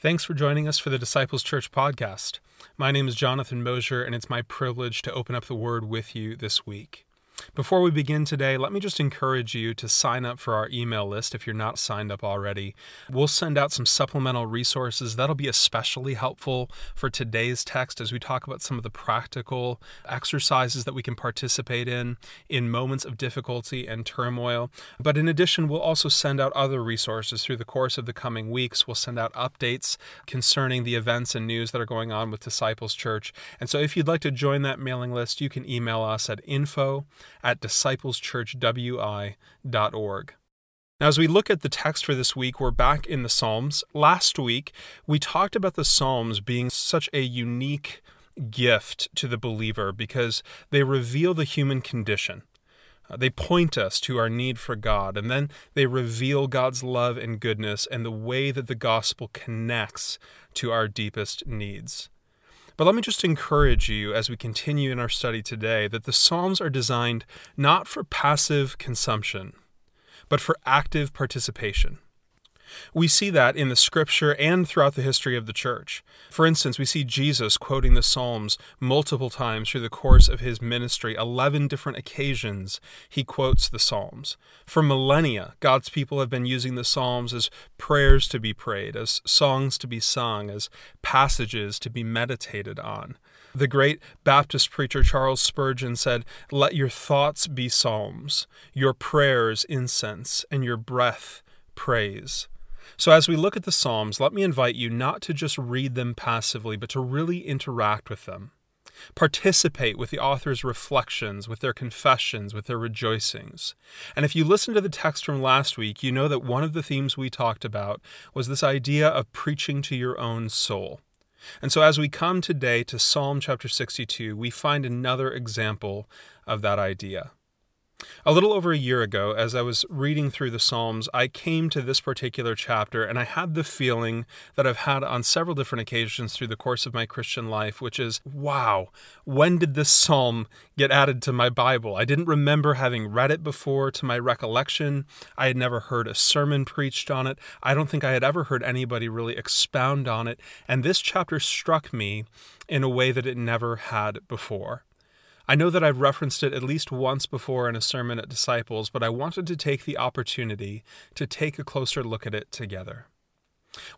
Thanks for joining us for the Disciples Church podcast. My name is Jonathan Mosier, and it's my privilege to open up the Word with you this week. Before we begin today, let me just encourage you to sign up for our email list if you're not signed up already. We'll send out some supplemental resources that'll be especially helpful for today's text as we talk about some of the practical exercises that we can participate in in moments of difficulty and turmoil. But in addition, we'll also send out other resources through the course of the coming weeks. We'll send out updates concerning the events and news that are going on with Disciples Church. And so if you'd like to join that mailing list, you can email us at info at discipleschurchwi.org. Now, as we look at the text for this week, we're back in the Psalms. Last week, we talked about the Psalms being such a unique gift to the believer because they reveal the human condition. Uh, they point us to our need for God, and then they reveal God's love and goodness and the way that the gospel connects to our deepest needs. But let me just encourage you as we continue in our study today that the Psalms are designed not for passive consumption, but for active participation. We see that in the scripture and throughout the history of the church. For instance, we see Jesus quoting the Psalms multiple times through the course of his ministry. Eleven different occasions he quotes the Psalms. For millennia, God's people have been using the Psalms as prayers to be prayed, as songs to be sung, as passages to be meditated on. The great Baptist preacher Charles Spurgeon said, Let your thoughts be psalms, your prayers incense, and your breath praise. So, as we look at the Psalms, let me invite you not to just read them passively, but to really interact with them. Participate with the author's reflections, with their confessions, with their rejoicings. And if you listen to the text from last week, you know that one of the themes we talked about was this idea of preaching to your own soul. And so, as we come today to Psalm chapter 62, we find another example of that idea. A little over a year ago, as I was reading through the Psalms, I came to this particular chapter and I had the feeling that I've had on several different occasions through the course of my Christian life, which is wow, when did this psalm get added to my Bible? I didn't remember having read it before to my recollection. I had never heard a sermon preached on it. I don't think I had ever heard anybody really expound on it. And this chapter struck me in a way that it never had before. I know that I've referenced it at least once before in a sermon at Disciples, but I wanted to take the opportunity to take a closer look at it together.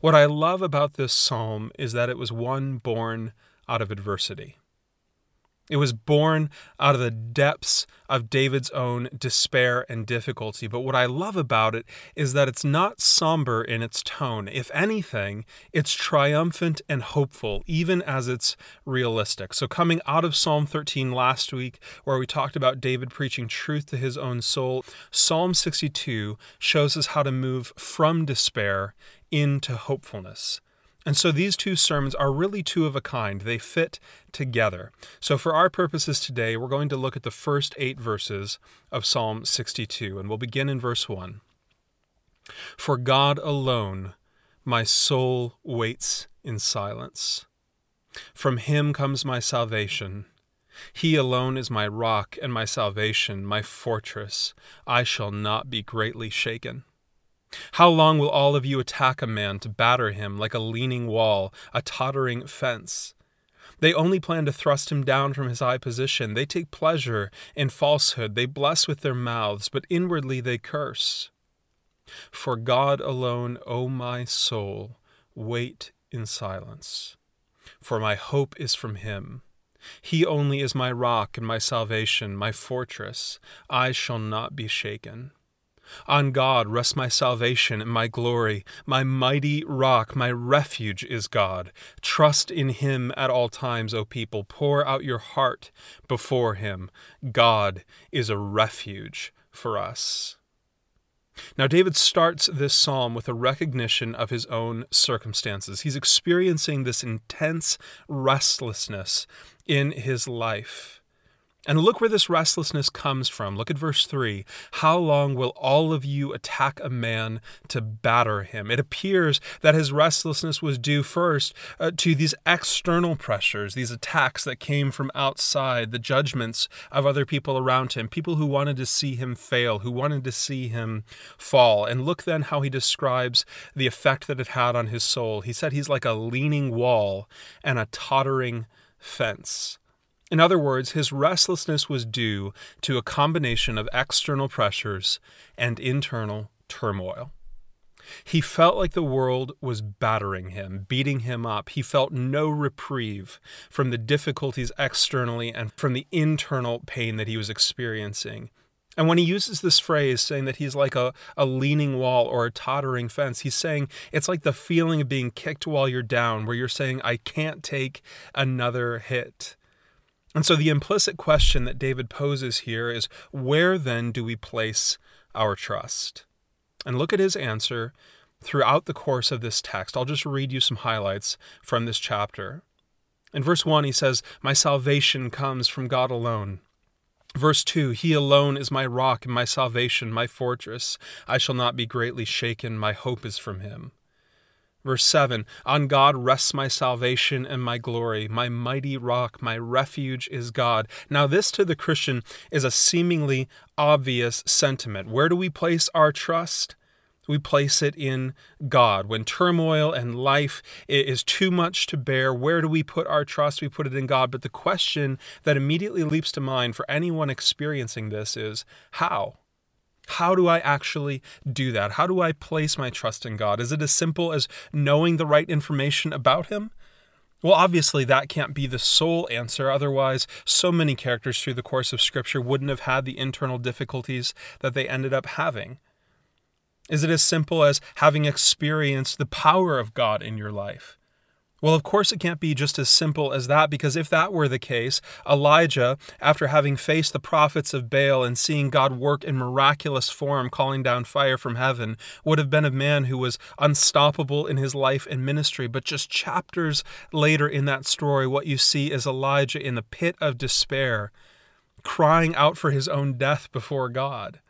What I love about this psalm is that it was one born out of adversity. It was born out of the depths of David's own despair and difficulty. But what I love about it is that it's not somber in its tone. If anything, it's triumphant and hopeful, even as it's realistic. So, coming out of Psalm 13 last week, where we talked about David preaching truth to his own soul, Psalm 62 shows us how to move from despair into hopefulness. And so these two sermons are really two of a kind. They fit together. So, for our purposes today, we're going to look at the first eight verses of Psalm 62, and we'll begin in verse 1. For God alone my soul waits in silence. From him comes my salvation. He alone is my rock and my salvation, my fortress. I shall not be greatly shaken. How long will all of you attack a man to batter him like a leaning wall, a tottering fence? They only plan to thrust him down from his high position. They take pleasure in falsehood. They bless with their mouths, but inwardly they curse. For God alone, O my soul, wait in silence. For my hope is from him. He only is my rock and my salvation, my fortress. I shall not be shaken. On God rests my salvation and my glory. My mighty rock, my refuge is God. Trust in him at all times, O people. Pour out your heart before him. God is a refuge for us. Now, David starts this psalm with a recognition of his own circumstances. He's experiencing this intense restlessness in his life. And look where this restlessness comes from. Look at verse 3. How long will all of you attack a man to batter him? It appears that his restlessness was due first uh, to these external pressures, these attacks that came from outside, the judgments of other people around him, people who wanted to see him fail, who wanted to see him fall. And look then how he describes the effect that it had on his soul. He said he's like a leaning wall and a tottering fence. In other words, his restlessness was due to a combination of external pressures and internal turmoil. He felt like the world was battering him, beating him up. He felt no reprieve from the difficulties externally and from the internal pain that he was experiencing. And when he uses this phrase, saying that he's like a, a leaning wall or a tottering fence, he's saying it's like the feeling of being kicked while you're down, where you're saying, I can't take another hit. And so the implicit question that David poses here is where then do we place our trust? And look at his answer throughout the course of this text. I'll just read you some highlights from this chapter. In verse 1, he says, My salvation comes from God alone. Verse 2 He alone is my rock and my salvation, my fortress. I shall not be greatly shaken. My hope is from him. Verse 7 On God rests my salvation and my glory. My mighty rock, my refuge is God. Now, this to the Christian is a seemingly obvious sentiment. Where do we place our trust? We place it in God. When turmoil and life is too much to bear, where do we put our trust? We put it in God. But the question that immediately leaps to mind for anyone experiencing this is how? How do I actually do that? How do I place my trust in God? Is it as simple as knowing the right information about Him? Well, obviously, that can't be the sole answer. Otherwise, so many characters through the course of Scripture wouldn't have had the internal difficulties that they ended up having. Is it as simple as having experienced the power of God in your life? Well, of course, it can't be just as simple as that, because if that were the case, Elijah, after having faced the prophets of Baal and seeing God work in miraculous form, calling down fire from heaven, would have been a man who was unstoppable in his life and ministry. But just chapters later in that story, what you see is Elijah in the pit of despair, crying out for his own death before God.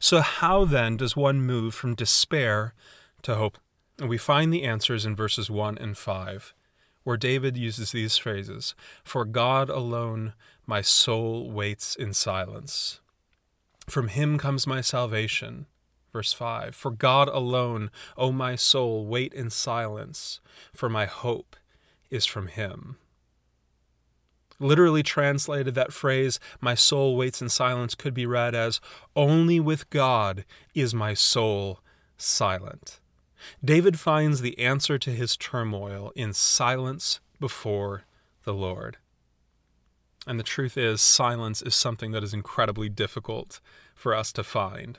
So, how then does one move from despair to hope? And we find the answers in verses 1 and 5, where David uses these phrases For God alone my soul waits in silence. From him comes my salvation. Verse 5 For God alone, O my soul, wait in silence, for my hope is from him. Literally translated, that phrase, my soul waits in silence, could be read as, Only with God is my soul silent. David finds the answer to his turmoil in silence before the Lord. And the truth is, silence is something that is incredibly difficult for us to find.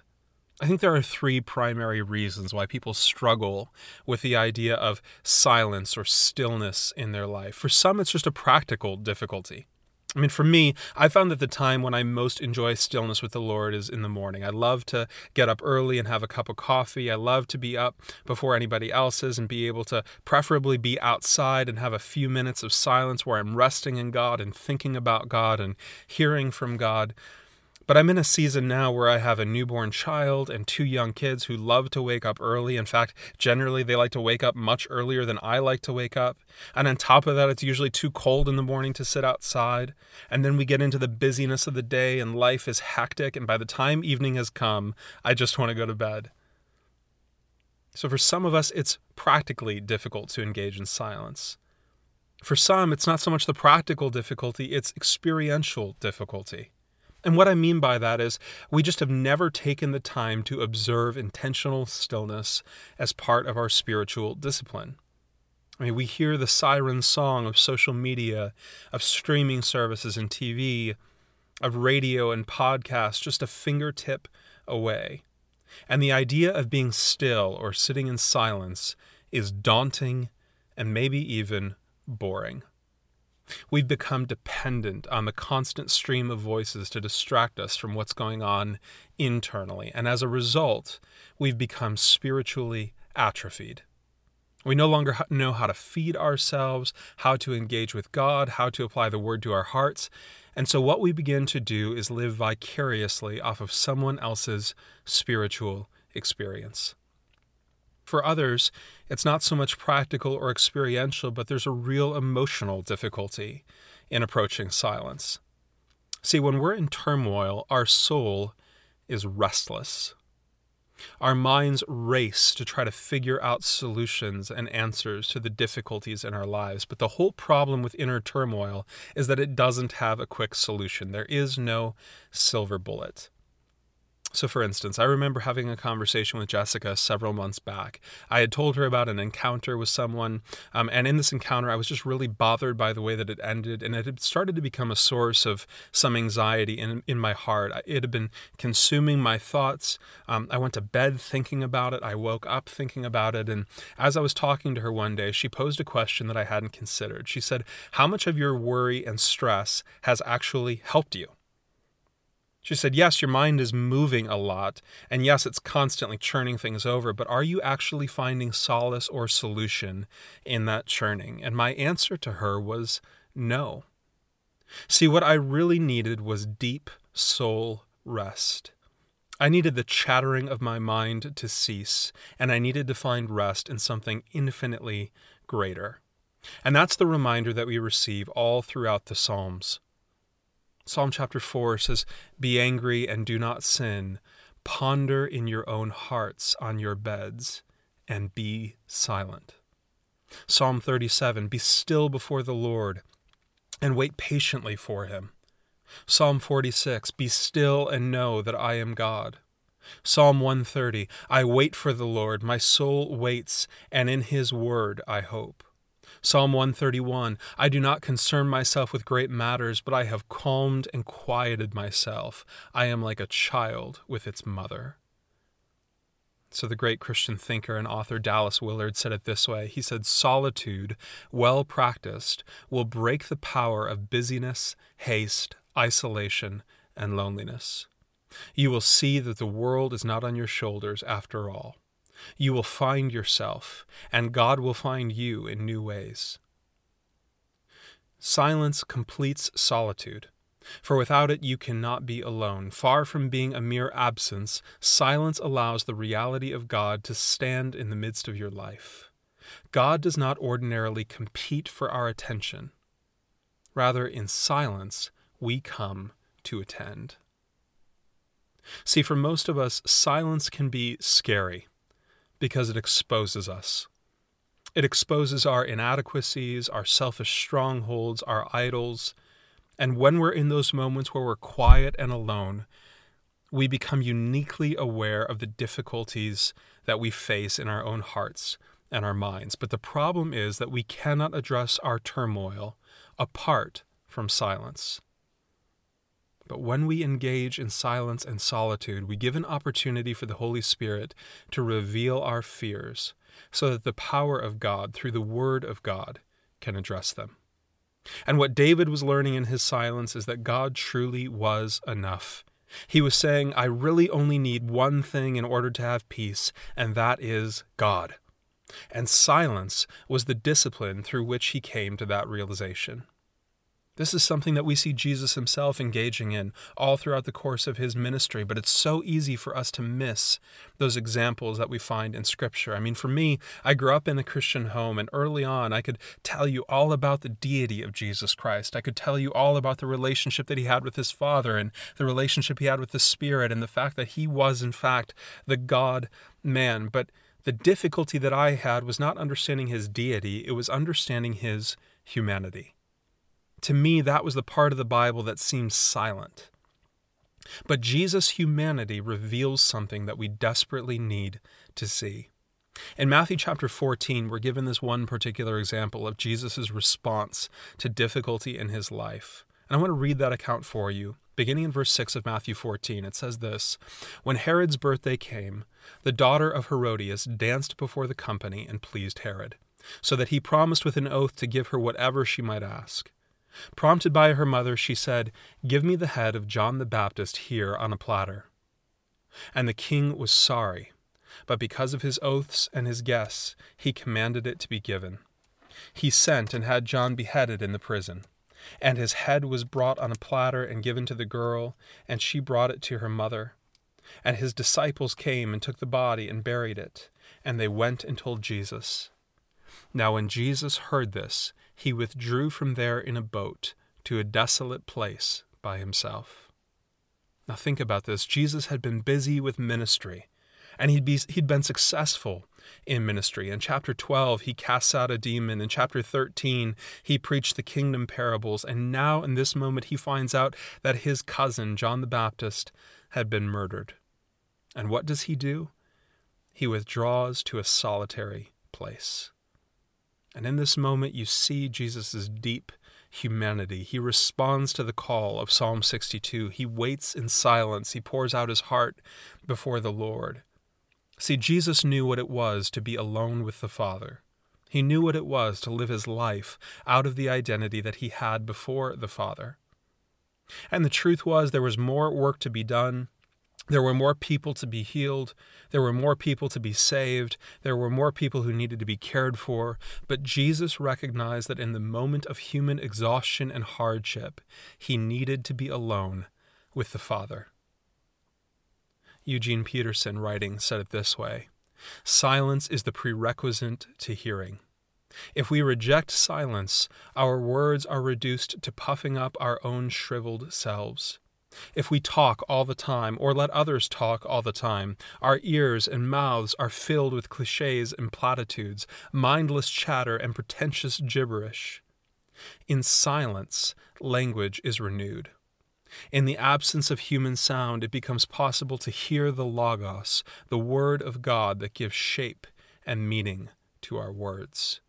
I think there are three primary reasons why people struggle with the idea of silence or stillness in their life. For some, it's just a practical difficulty. I mean, for me, I found that the time when I most enjoy stillness with the Lord is in the morning. I love to get up early and have a cup of coffee. I love to be up before anybody else is and be able to preferably be outside and have a few minutes of silence where I'm resting in God and thinking about God and hearing from God. But I'm in a season now where I have a newborn child and two young kids who love to wake up early. In fact, generally they like to wake up much earlier than I like to wake up. And on top of that, it's usually too cold in the morning to sit outside. And then we get into the busyness of the day and life is hectic. And by the time evening has come, I just want to go to bed. So for some of us, it's practically difficult to engage in silence. For some, it's not so much the practical difficulty, it's experiential difficulty. And what I mean by that is we just have never taken the time to observe intentional stillness as part of our spiritual discipline. I mean, we hear the siren song of social media, of streaming services and TV, of radio and podcasts just a fingertip away. And the idea of being still or sitting in silence is daunting and maybe even boring. We've become dependent on the constant stream of voices to distract us from what's going on internally. And as a result, we've become spiritually atrophied. We no longer know how to feed ourselves, how to engage with God, how to apply the word to our hearts. And so, what we begin to do is live vicariously off of someone else's spiritual experience. For others, it's not so much practical or experiential, but there's a real emotional difficulty in approaching silence. See, when we're in turmoil, our soul is restless. Our minds race to try to figure out solutions and answers to the difficulties in our lives. But the whole problem with inner turmoil is that it doesn't have a quick solution. There is no silver bullet. So, for instance, I remember having a conversation with Jessica several months back. I had told her about an encounter with someone, um, and in this encounter, I was just really bothered by the way that it ended, and it had started to become a source of some anxiety in, in my heart. It had been consuming my thoughts. Um, I went to bed thinking about it, I woke up thinking about it, and as I was talking to her one day, she posed a question that I hadn't considered. She said, How much of your worry and stress has actually helped you? She said, Yes, your mind is moving a lot, and yes, it's constantly churning things over, but are you actually finding solace or solution in that churning? And my answer to her was no. See, what I really needed was deep soul rest. I needed the chattering of my mind to cease, and I needed to find rest in something infinitely greater. And that's the reminder that we receive all throughout the Psalms. Psalm chapter 4 says, Be angry and do not sin. Ponder in your own hearts on your beds and be silent. Psalm 37 Be still before the Lord and wait patiently for him. Psalm 46 Be still and know that I am God. Psalm 130 I wait for the Lord, my soul waits, and in his word I hope. Psalm 131 I do not concern myself with great matters, but I have calmed and quieted myself. I am like a child with its mother. So, the great Christian thinker and author Dallas Willard said it this way He said, Solitude, well practiced, will break the power of busyness, haste, isolation, and loneliness. You will see that the world is not on your shoulders after all you will find yourself, and God will find you in new ways. Silence completes solitude, for without it you cannot be alone. Far from being a mere absence, silence allows the reality of God to stand in the midst of your life. God does not ordinarily compete for our attention. Rather, in silence, we come to attend. See, for most of us, silence can be scary because it exposes us. It exposes our inadequacies, our selfish strongholds, our idols. And when we're in those moments where we're quiet and alone, we become uniquely aware of the difficulties that we face in our own hearts and our minds. But the problem is that we cannot address our turmoil apart from silence. But when we engage in silence and solitude, we give an opportunity for the Holy Spirit to reveal our fears so that the power of God, through the Word of God, can address them. And what David was learning in his silence is that God truly was enough. He was saying, I really only need one thing in order to have peace, and that is God. And silence was the discipline through which he came to that realization. This is something that we see Jesus himself engaging in all throughout the course of his ministry, but it's so easy for us to miss those examples that we find in Scripture. I mean, for me, I grew up in a Christian home, and early on, I could tell you all about the deity of Jesus Christ. I could tell you all about the relationship that he had with his Father, and the relationship he had with the Spirit, and the fact that he was, in fact, the God man. But the difficulty that I had was not understanding his deity, it was understanding his humanity. To me, that was the part of the Bible that seems silent. But Jesus' humanity reveals something that we desperately need to see. In Matthew chapter 14, we're given this one particular example of Jesus' response to difficulty in his life. And I want to read that account for you. Beginning in verse 6 of Matthew 14, it says this When Herod's birthday came, the daughter of Herodias danced before the company and pleased Herod, so that he promised with an oath to give her whatever she might ask. Prompted by her mother, she said, Give me the head of John the Baptist here on a platter. And the king was sorry. but because of his oaths and his guests, he commanded it to be given. He sent and had John beheaded in the prison. And his head was brought on a platter and given to the girl, and she brought it to her mother. And his disciples came and took the body and buried it, and they went and told Jesus. Now, when Jesus heard this, he withdrew from there in a boat to a desolate place by himself. Now, think about this Jesus had been busy with ministry and he'd be he'd been successful in ministry. In chapter 12, he casts out a demon. In chapter 13, he preached the kingdom parables. And now, in this moment, he finds out that his cousin, John the Baptist, had been murdered. And what does he do? He withdraws to a solitary place. And in this moment, you see Jesus' deep humanity. He responds to the call of Psalm 62. He waits in silence. He pours out his heart before the Lord. See, Jesus knew what it was to be alone with the Father. He knew what it was to live his life out of the identity that he had before the Father. And the truth was, there was more work to be done. There were more people to be healed. There were more people to be saved. There were more people who needed to be cared for. But Jesus recognized that in the moment of human exhaustion and hardship, he needed to be alone with the Father. Eugene Peterson, writing, said it this way Silence is the prerequisite to hearing. If we reject silence, our words are reduced to puffing up our own shriveled selves. If we talk all the time, or let others talk all the time, our ears and mouths are filled with cliches and platitudes, mindless chatter and pretentious gibberish. In silence, language is renewed. In the absence of human sound, it becomes possible to hear the Logos, the Word of God that gives shape and meaning to our words.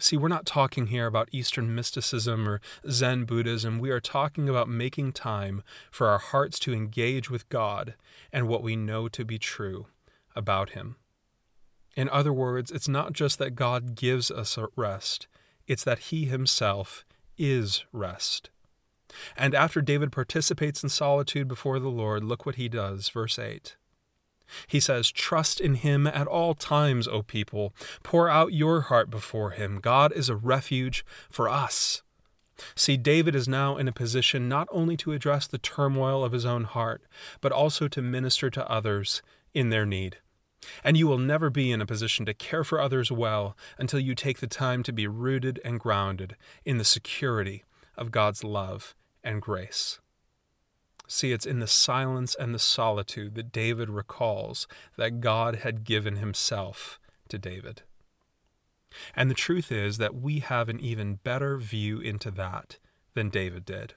See, we're not talking here about Eastern mysticism or Zen Buddhism. We are talking about making time for our hearts to engage with God and what we know to be true about Him. In other words, it's not just that God gives us rest, it's that He Himself is rest. And after David participates in solitude before the Lord, look what he does. Verse 8. He says, Trust in him at all times, O people. Pour out your heart before him. God is a refuge for us. See, David is now in a position not only to address the turmoil of his own heart, but also to minister to others in their need. And you will never be in a position to care for others well until you take the time to be rooted and grounded in the security of God's love and grace. See, it's in the silence and the solitude that David recalls that God had given himself to David. And the truth is that we have an even better view into that than David did.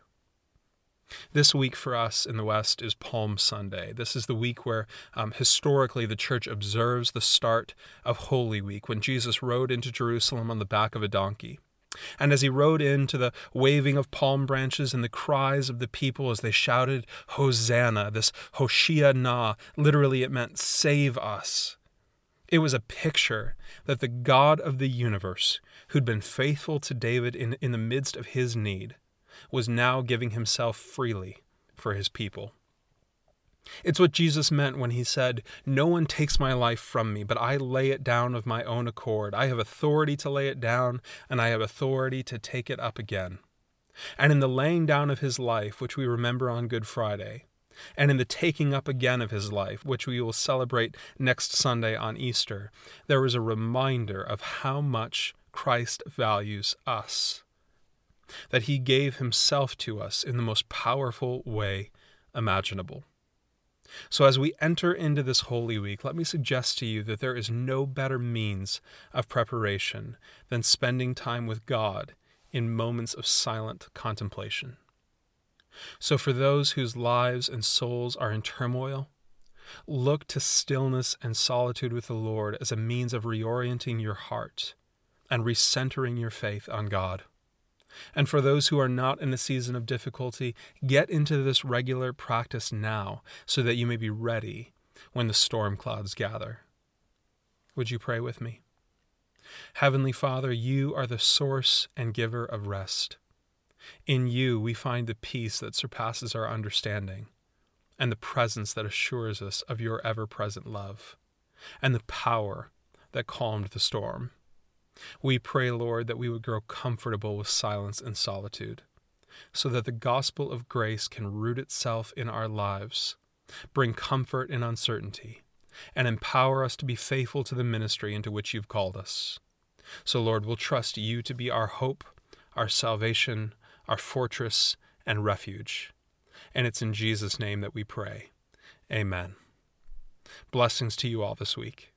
This week for us in the West is Palm Sunday. This is the week where um, historically the church observes the start of Holy Week when Jesus rode into Jerusalem on the back of a donkey. And as he rode in to the waving of palm branches and the cries of the people as they shouted, Hosanna, this Hoshiana, literally it meant save us. It was a picture that the God of the universe, who'd been faithful to David in, in the midst of his need, was now giving himself freely for his people. It's what Jesus meant when he said, No one takes my life from me, but I lay it down of my own accord. I have authority to lay it down, and I have authority to take it up again. And in the laying down of his life, which we remember on Good Friday, and in the taking up again of his life, which we will celebrate next Sunday on Easter, there is a reminder of how much Christ values us. That he gave himself to us in the most powerful way imaginable. So, as we enter into this Holy Week, let me suggest to you that there is no better means of preparation than spending time with God in moments of silent contemplation. So, for those whose lives and souls are in turmoil, look to stillness and solitude with the Lord as a means of reorienting your heart and recentering your faith on God. And for those who are not in a season of difficulty, get into this regular practice now so that you may be ready when the storm clouds gather. Would you pray with me? Heavenly Father, you are the source and giver of rest. In you we find the peace that surpasses our understanding and the presence that assures us of your ever present love. and the power that calmed the storm. We pray, Lord, that we would grow comfortable with silence and solitude, so that the gospel of grace can root itself in our lives, bring comfort in uncertainty, and empower us to be faithful to the ministry into which you've called us. So, Lord, we'll trust you to be our hope, our salvation, our fortress, and refuge. And it's in Jesus' name that we pray. Amen. Blessings to you all this week.